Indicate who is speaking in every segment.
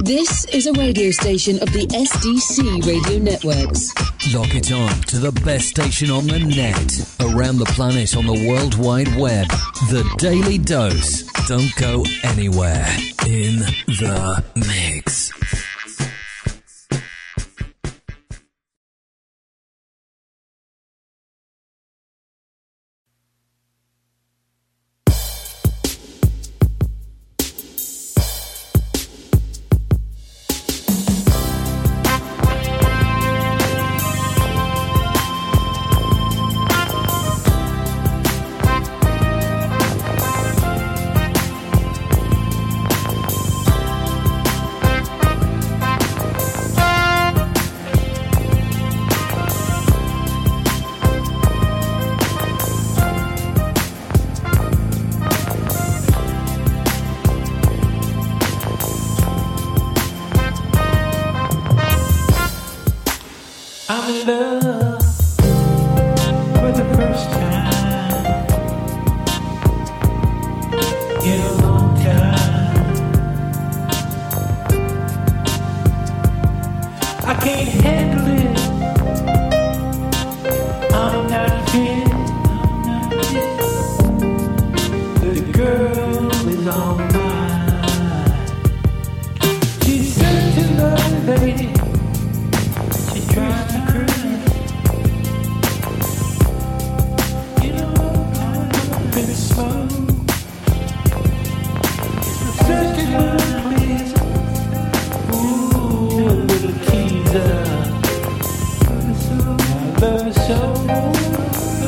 Speaker 1: This is a radio station of the SDC Radio Networks.
Speaker 2: Lock it on to the best station on the net, around the planet on the World Wide Web. The Daily Dose. Don't go anywhere. In the mix.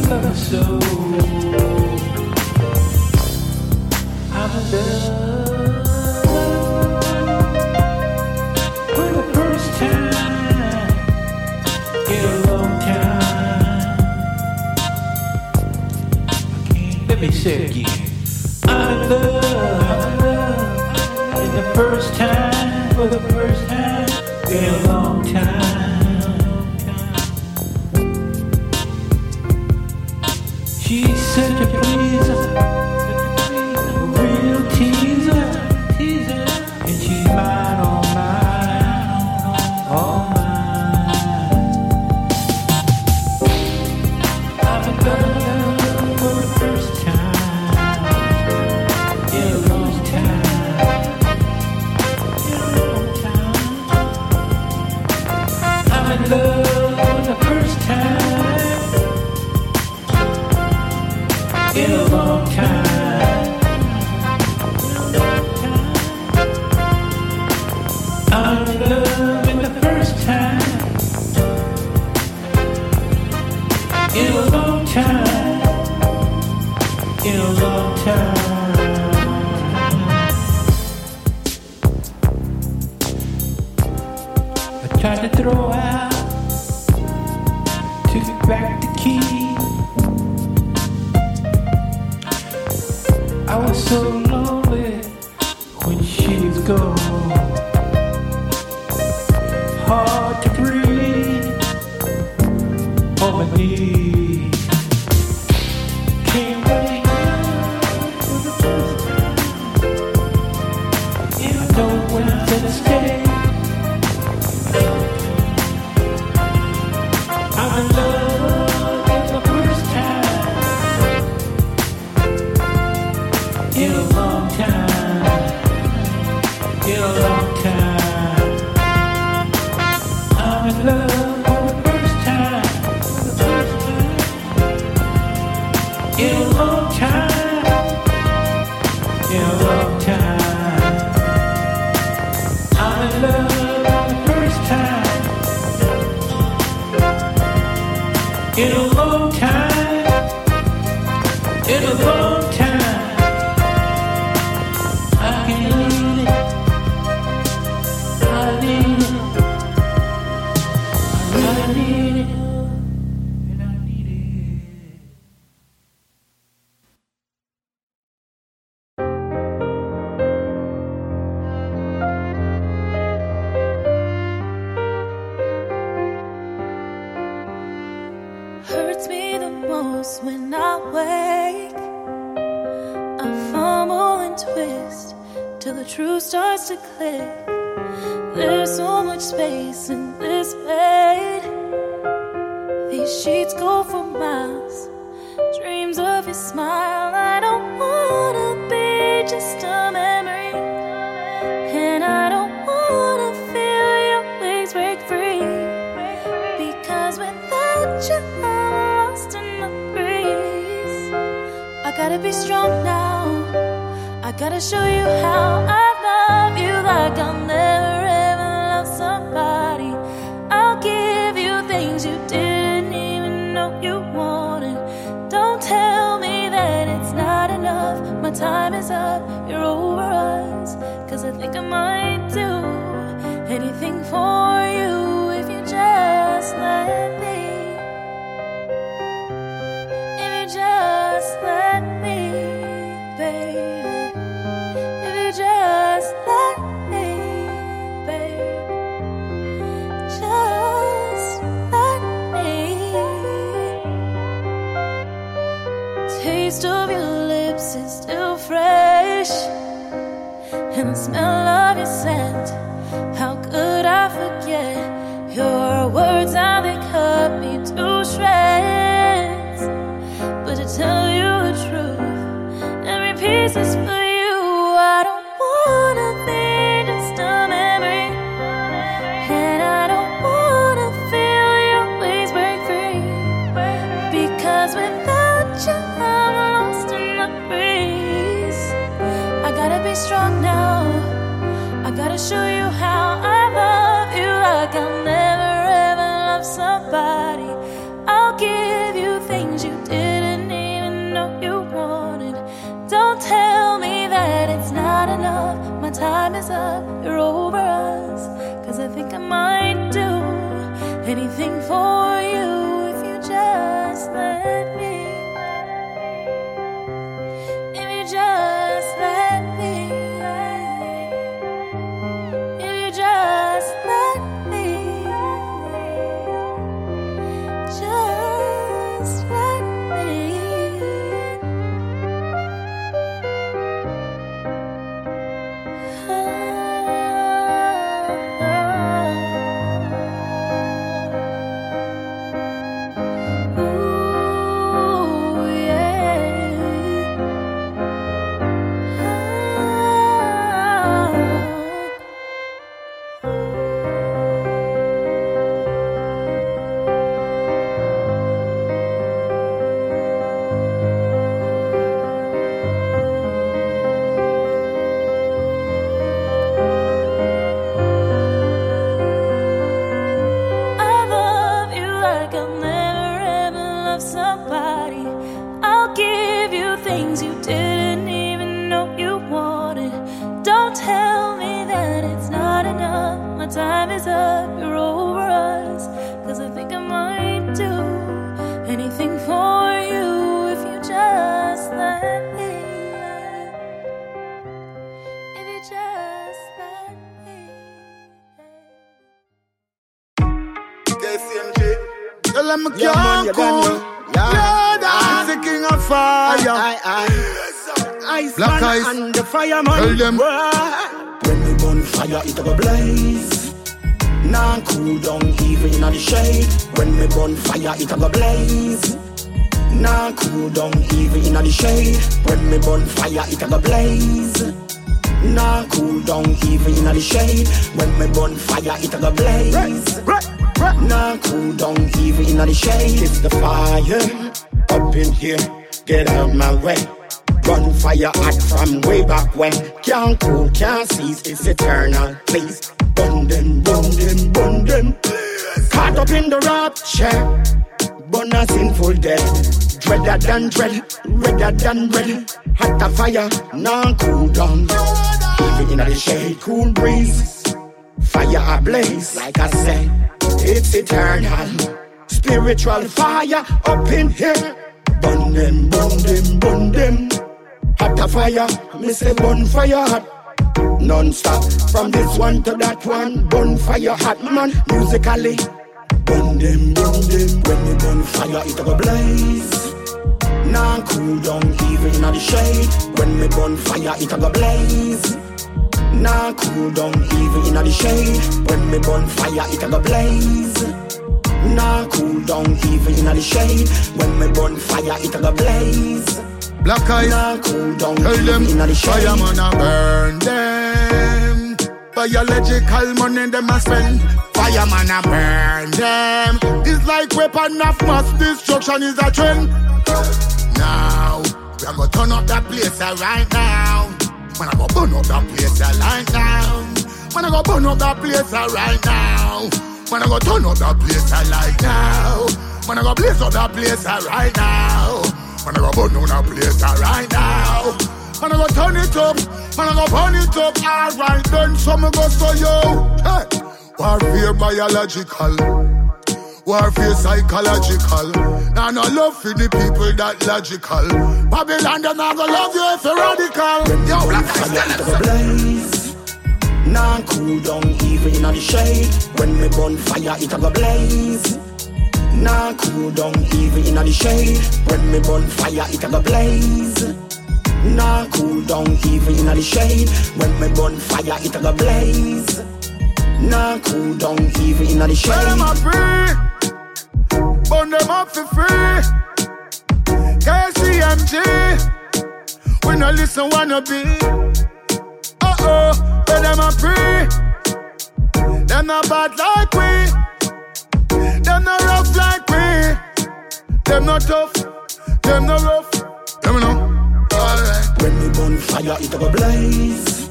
Speaker 3: Till the
Speaker 4: I think I might do anything for
Speaker 5: ice. and the fireman.
Speaker 6: Tell them.
Speaker 5: When we burn fire, it go blaze. Nah, cool down even in the shade. When we burn fire, it go blaze. Nah, cool down even in the shade. When we burn fire, it go blaze. Nah, cool down even in the shade. When we burn fire, it go blaze. Nah, cool down even in the shade.
Speaker 7: It's the fire up in here. Get out my way. Fire hot from way back when. Can't cool, can't cease. It's eternal. Please, burn them, burn them, burn them. Caught up in the rapture. Burn a sinful death. Dreader than dread, redder than red. Hot a fire, non cool down. Even in the shade, cool breeze. Fire ablaze, like I said, it's eternal. Spiritual fire up in here. Burn them, burn them, burn them. Hot a fire, me say burn fire hot. Non-stop, from this one to that one. Burn fire hot, man, musically. Burn them, burn them. When we burn fire, it go blaze. Nah, cool down even in the shade. When me burn fire, it go blaze.
Speaker 5: Nah cool down even in the shade. When me burn fire, it a go blaze. Nah cool down even in the shade. When me burn fire, it a go blaze.
Speaker 6: Black eyes,
Speaker 5: Nah cool down
Speaker 6: tell them
Speaker 5: the
Speaker 6: fireman a burn them. Biological money them a spend. Fireman a burn them. It's like weapon of mass destruction is a trend. Now, we a go turn up that place right now. Man, I go burn up that place right now. Man, I go burn up that place right now. Man, I go turn up that place right now. Man, I go blaze up that place right now. Man, I go burn down that place right now. Man, I go turn it up. Man, I go burn it up. Alright, then some go so yo. Hey. Warfare biological. Warfare psychological. Now no love for the people that logical. Babylon them not gonna love you if you're radical. Yo, us.
Speaker 5: a blaze. Nah cool down even in the shade. When me burn fire, it a go blaze. Nah cool down even in the shade. When me burn fire, it a go blaze. Nah cool down even in the shade. When me burn fire, it a go blaze. Nah cool down even in the
Speaker 6: Tell them
Speaker 5: shade.
Speaker 6: I'm free. Burn them up for free. KCMG. We no listen wanna be. Uh oh, tell them I'm free. Them not bad like we. Them not tough. Them not rough. Them know. Alright.
Speaker 5: When me burn fire, it a go blaze.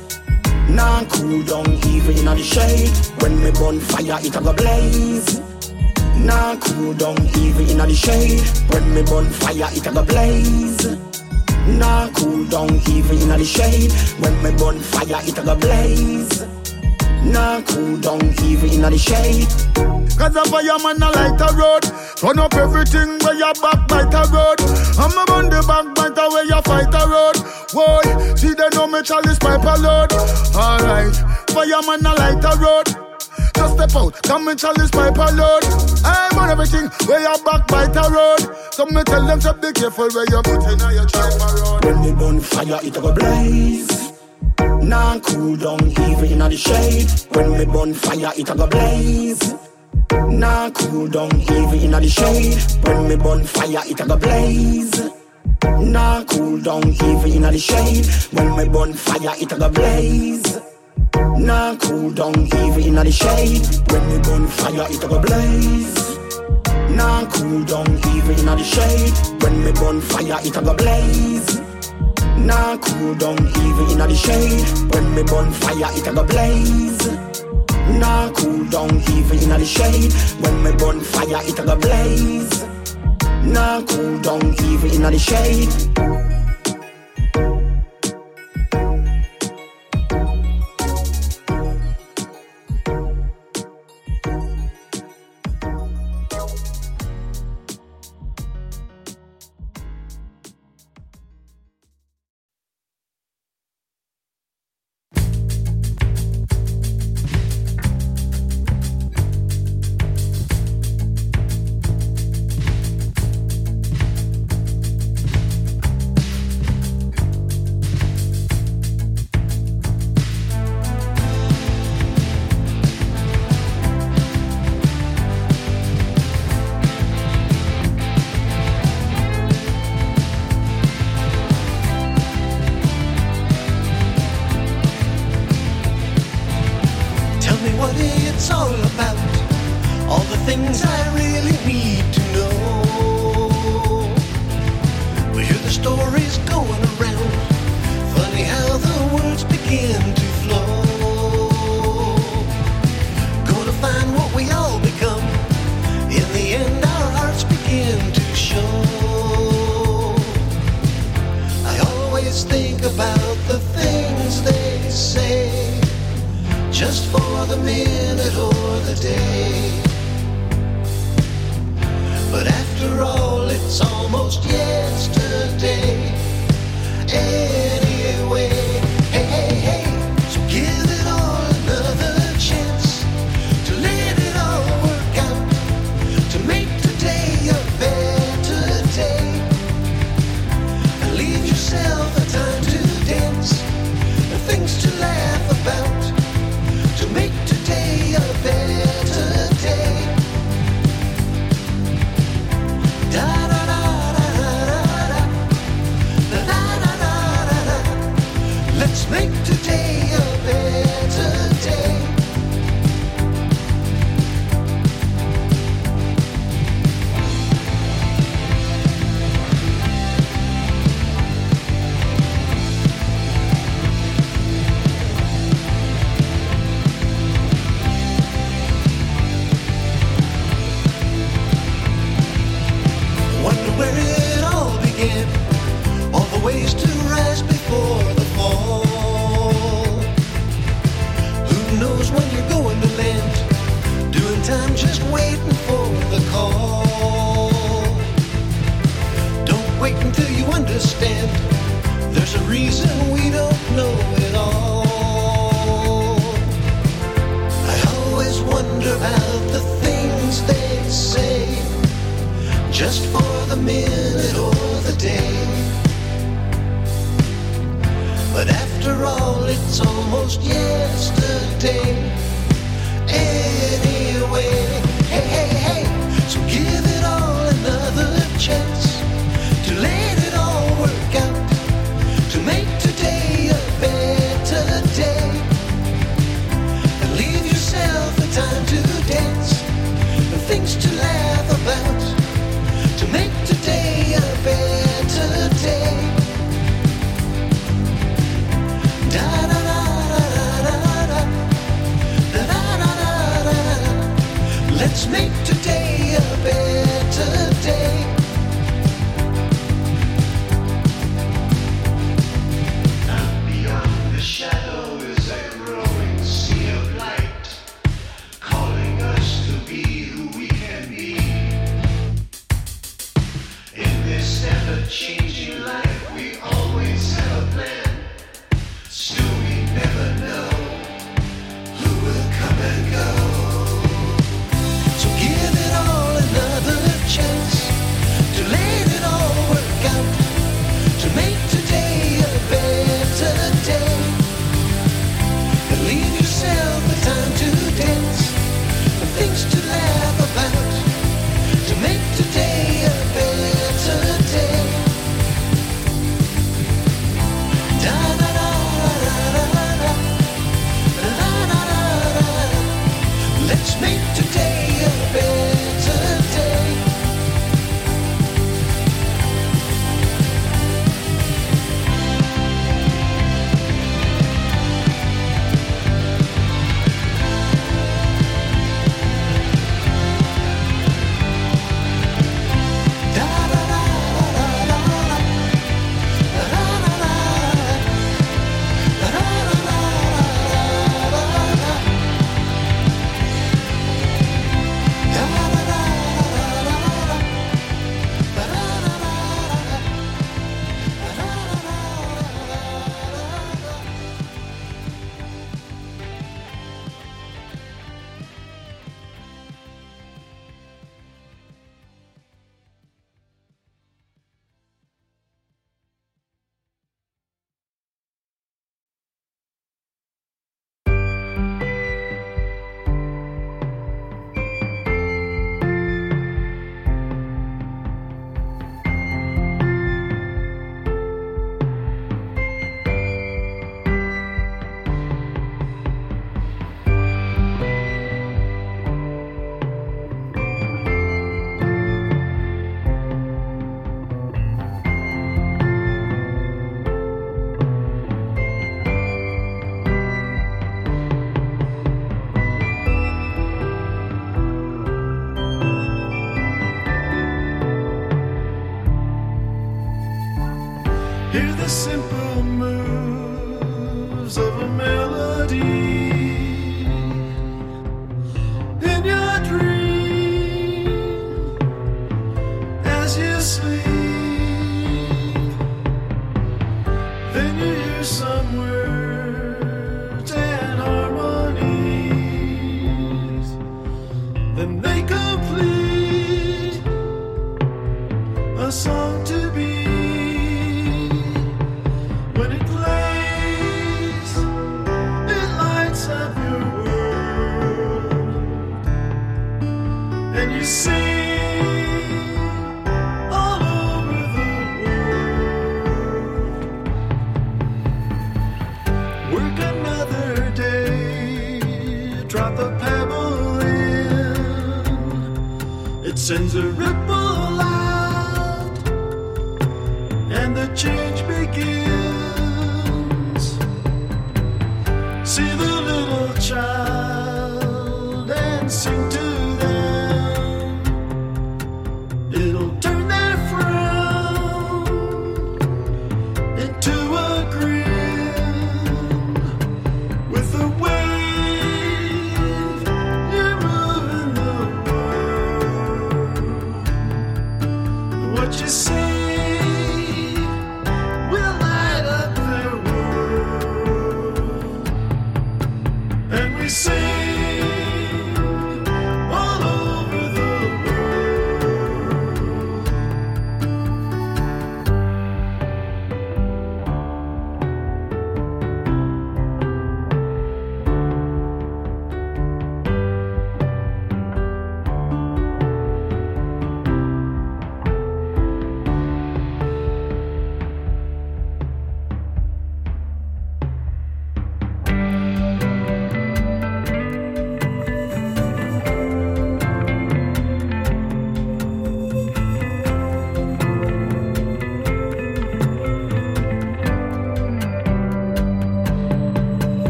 Speaker 5: Nah cool down even in the shade. When me burn fire, it a go blaze. Nah cool down even in the shade. When me burn fire, it a go blaze. Nah cool down even in the shade. When me burn fire, it a go blaze. Nah cool down even in the shade.
Speaker 6: Cause a fireman a light a road. Run up everything where your back backbite a road. I'm a on the backbiter where you fight a road. Boy, see they know me chalice pipe a load. Alright, fireman a light a road. Just step out, come and chalice pipe a load. I'm on everything where your back backbite a road. So me tell them to be careful where you put in your road.
Speaker 5: When me burn fire, it a go blaze. Nah cool down even in the shade. When me burn fire, it a go blaze. Nah cool down even in the shade. When me burn fire, it a go blaze. Nah cool down even in the shade. When me burn fire, it a go blaze. Nah cool down even in the shade. When me burn fire, it a go blaze. Nah cool down even in the shade. When me burn fire, it a go blaze. Nah cool down even in the shade. When me burn fire, it a go blaze. Nah cool down even in the shade. When me burn fire, it a go blaze. Nah cool down even in the shade.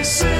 Speaker 8: every.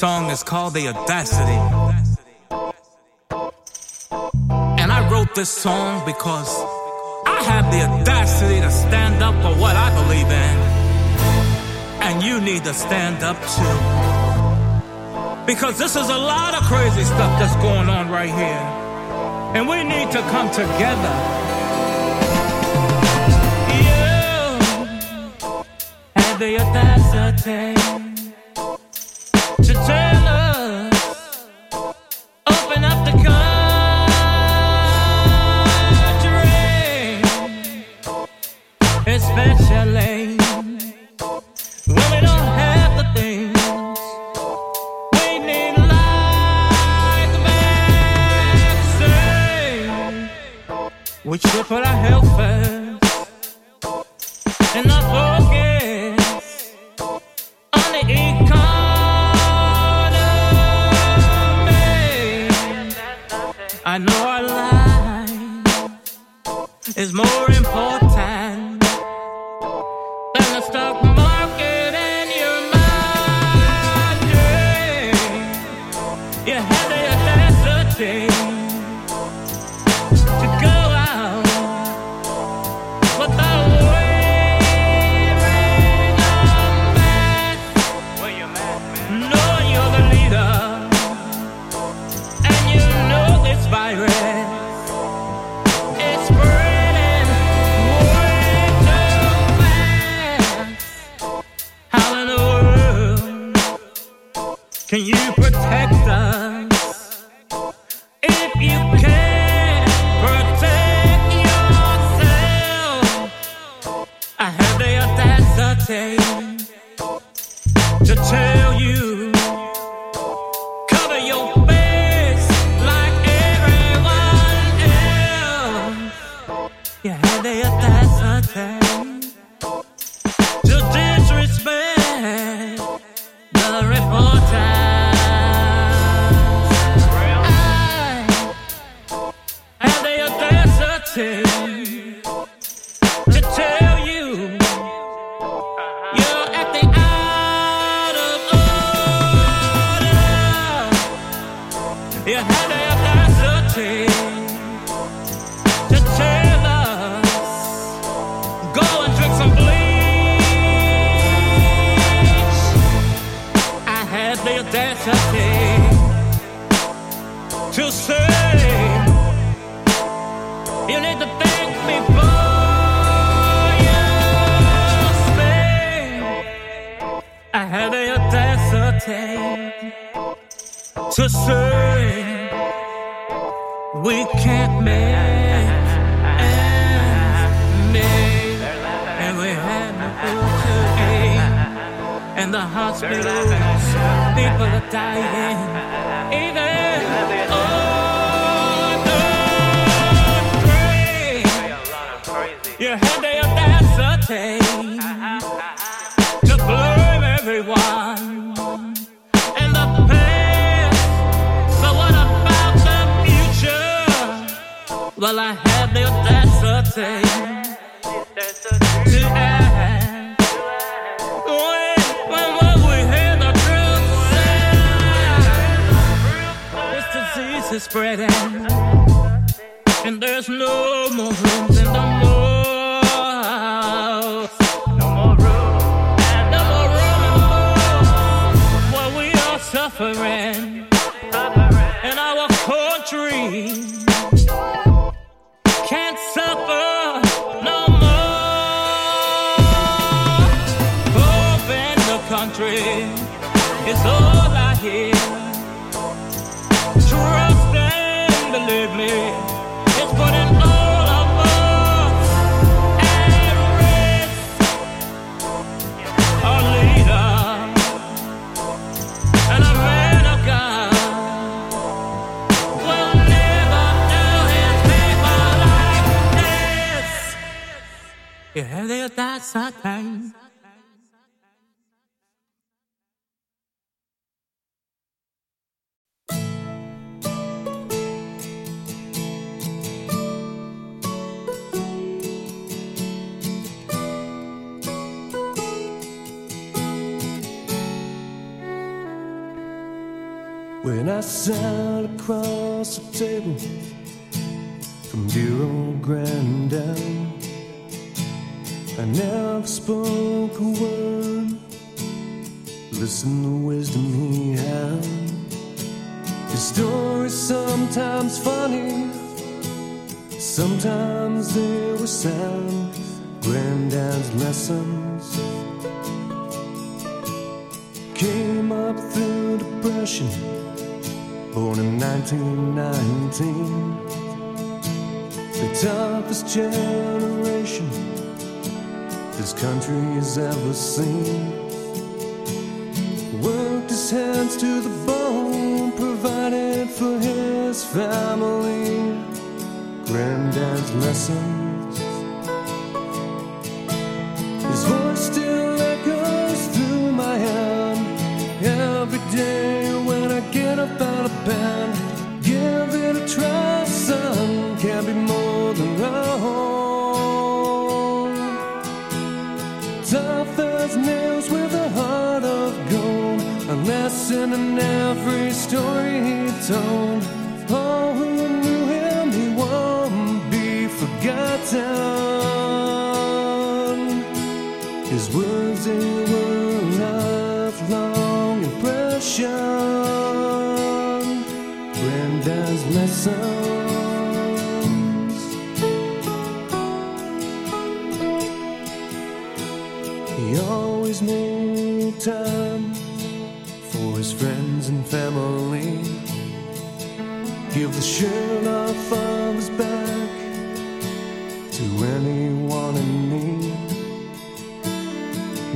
Speaker 8: song is called The Audacity. And I wrote this song because I have the audacity to stand up for what I believe in. And you need to stand up too. Because this is a lot of crazy stuff that's going on right here. And we need to come together. You had the audacity. Can't make ends meet. And we no food to eat. And the hospitals, people are dying. Even on Well, I had the audacity to ask. We this disease is spreading, and there's no more rooms in the malls. No more room, no more room in the malls. While we are suffering believe me, it's putting all of us at risk. Our leader and a man of God will never do his people like this. You have the audacity.
Speaker 9: When I sat across the table from dear old granddad, I never spoke a word. Listen to wisdom he had. His stories sometimes funny, sometimes they were sad. Granddad's lessons came up through depression born in 1919. The toughest generation this country has ever seen. Worked his hands to the bone, provided for his family. Granddad's lessons. Of. Give it a try, son. Can't be more than wrong. Tough as nails with a heart of gold. A lesson in every story he told. All who knew him, he won't be forgotten. The shirt off of back to anyone in need.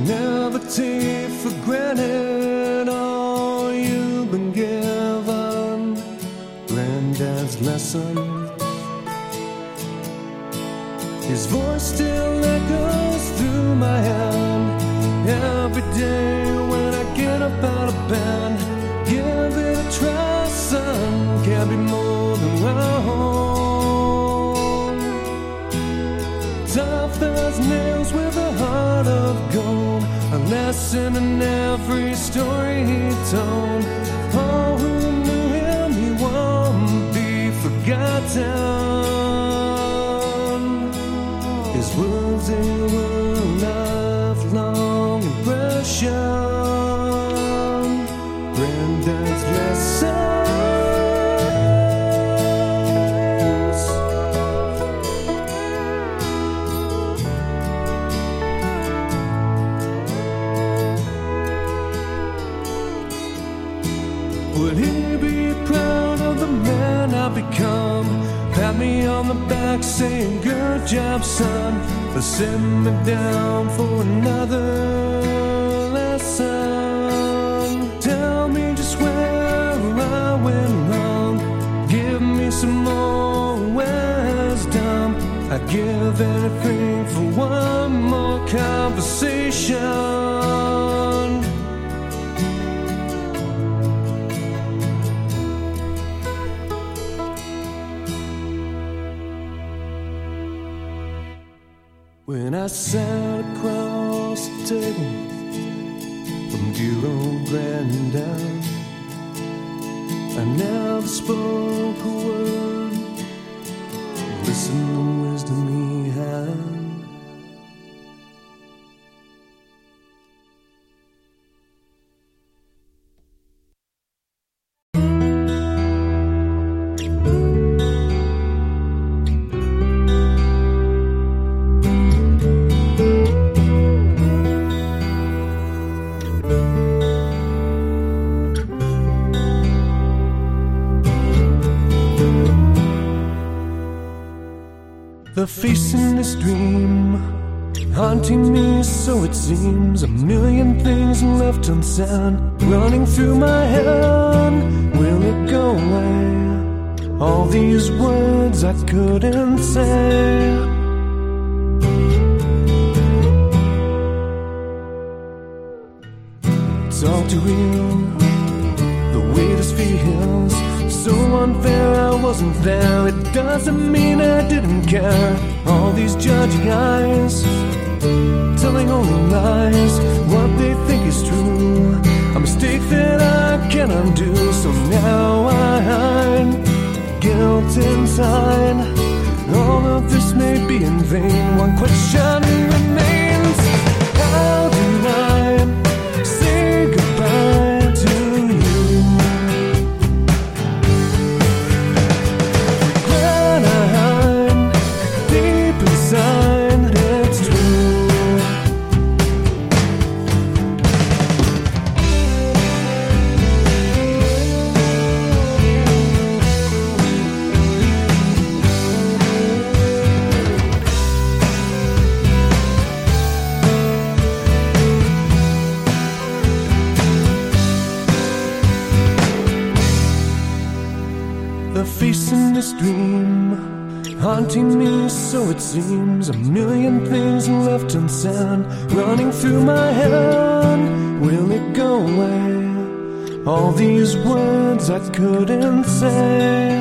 Speaker 9: Never take for granted all you've been given. Granddad's lesson. His voice still echoes through my head lesson in every story he told. All who knew him, he won't be forgotten. Job, son. But send me down for another lesson. Tell me just where I went wrong. Give me some more wisdom. I'd give anything for one more conversation. I sat across the table from dear old Grandad, I never spoke this dream haunting me, so it seems. A million things left unsaid, running through my head. Will it go away? All these words I couldn't say. It's all too real. The way this feels so unfair. I wasn't there. It doesn't mean I didn't care. These judging eyes telling only lies. What they think is true. A mistake that I can undo. So now I hide guilt inside. All of this may be in vain. One question remains. How it seems. A million things left unsaid, running through my head. Will it go away? All these words I couldn't say.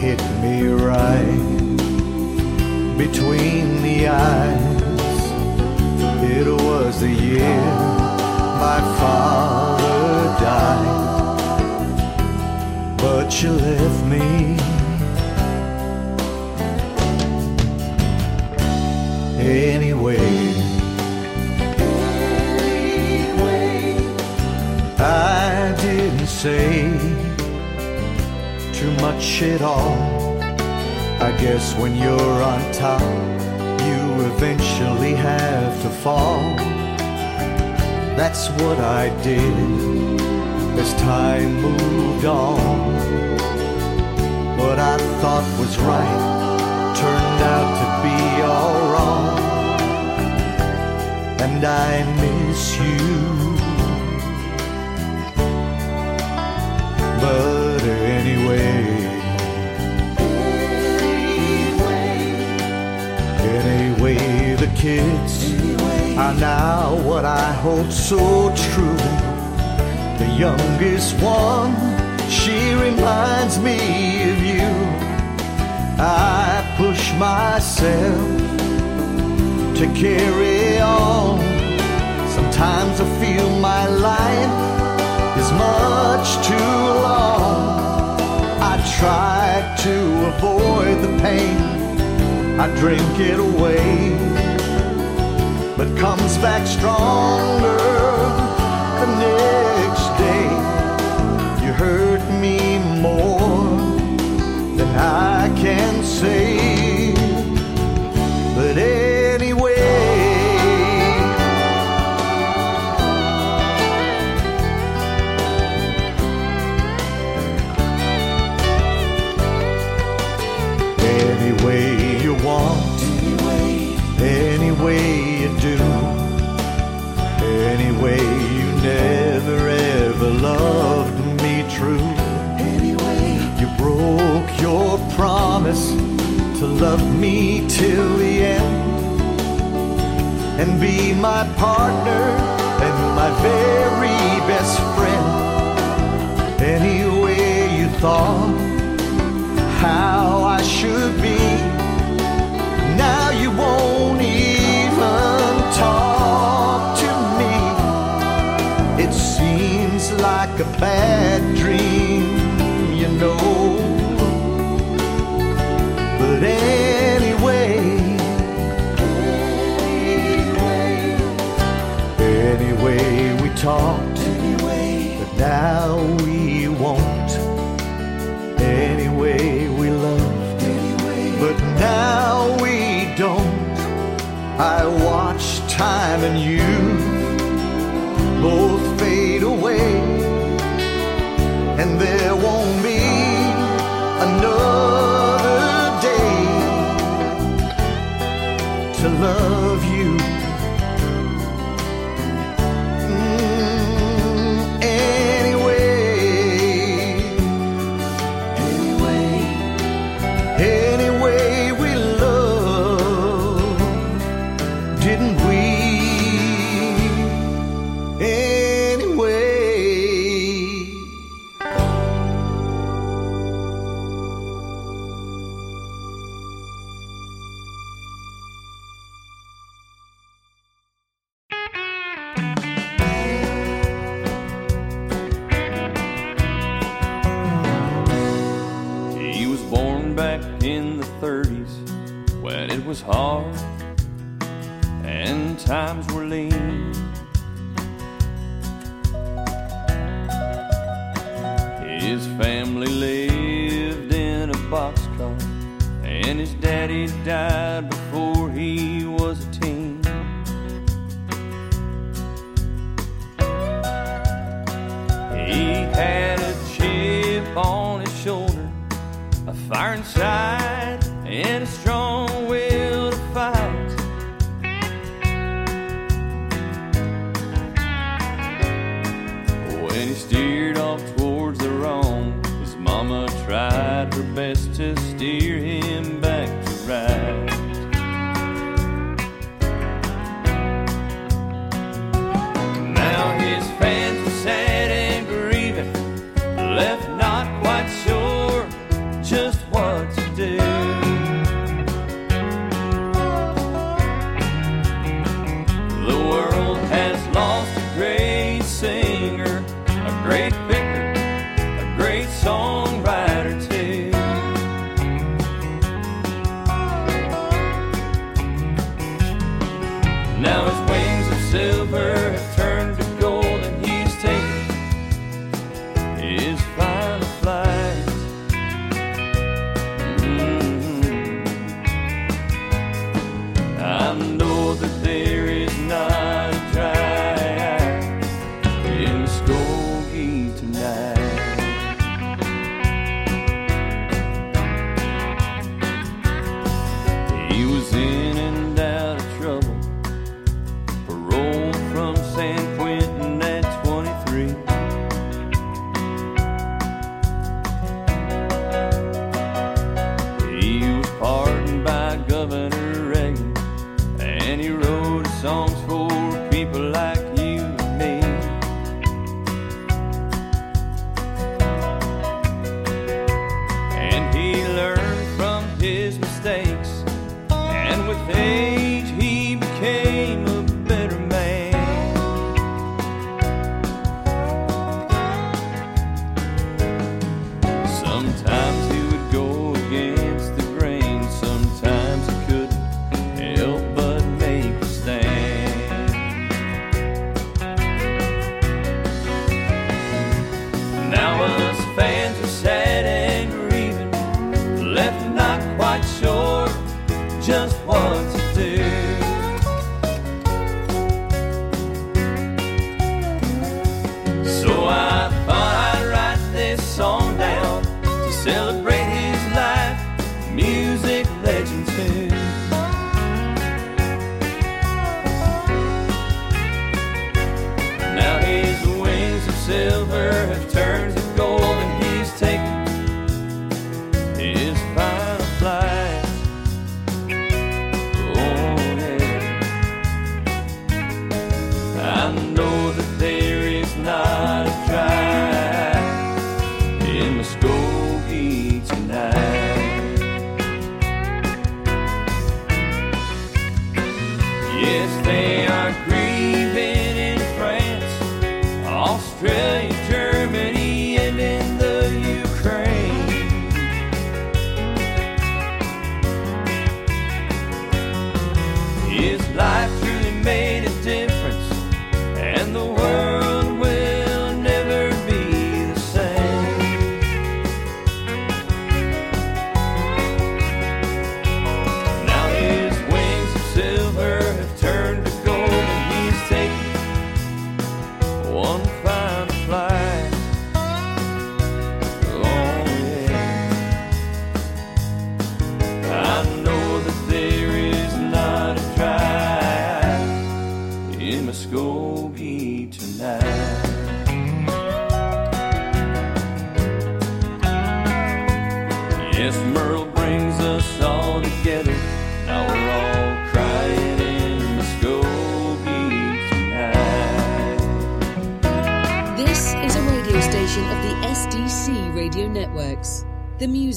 Speaker 10: Hit me right between the eyes. It was the year my father died, but you left me. anyway. anyway. I didn't say much at all. I guess when you're on top, you eventually have to fall. That's what I did as time moved on. What I thought was right turned out to be all wrong. And I miss you. But anyway, anyway, the kids are now what I hold so true. The youngest one, she reminds me of you. I push myself to carry on. Sometimes I feel my life is much too long. I try to I drink it away, but comes back stronger the next day. You hurt me more than I can say. Promise to love me till the end and be my partner and my very best friend. Any way you thought how I should be, now you won't even talk to me. It seems like a bad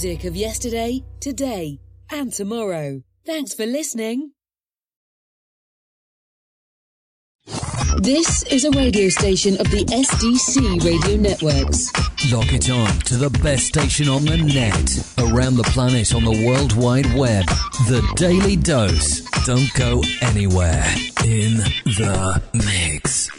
Speaker 1: music of yesterday, today, and tomorrow. Thanks for listening. This is a radio station of the SDC Radio Networks.
Speaker 2: Lock it on to the best station on the net, around the planet on the World Wide Web. The Daily Dose. Don't go anywhere. In the mix.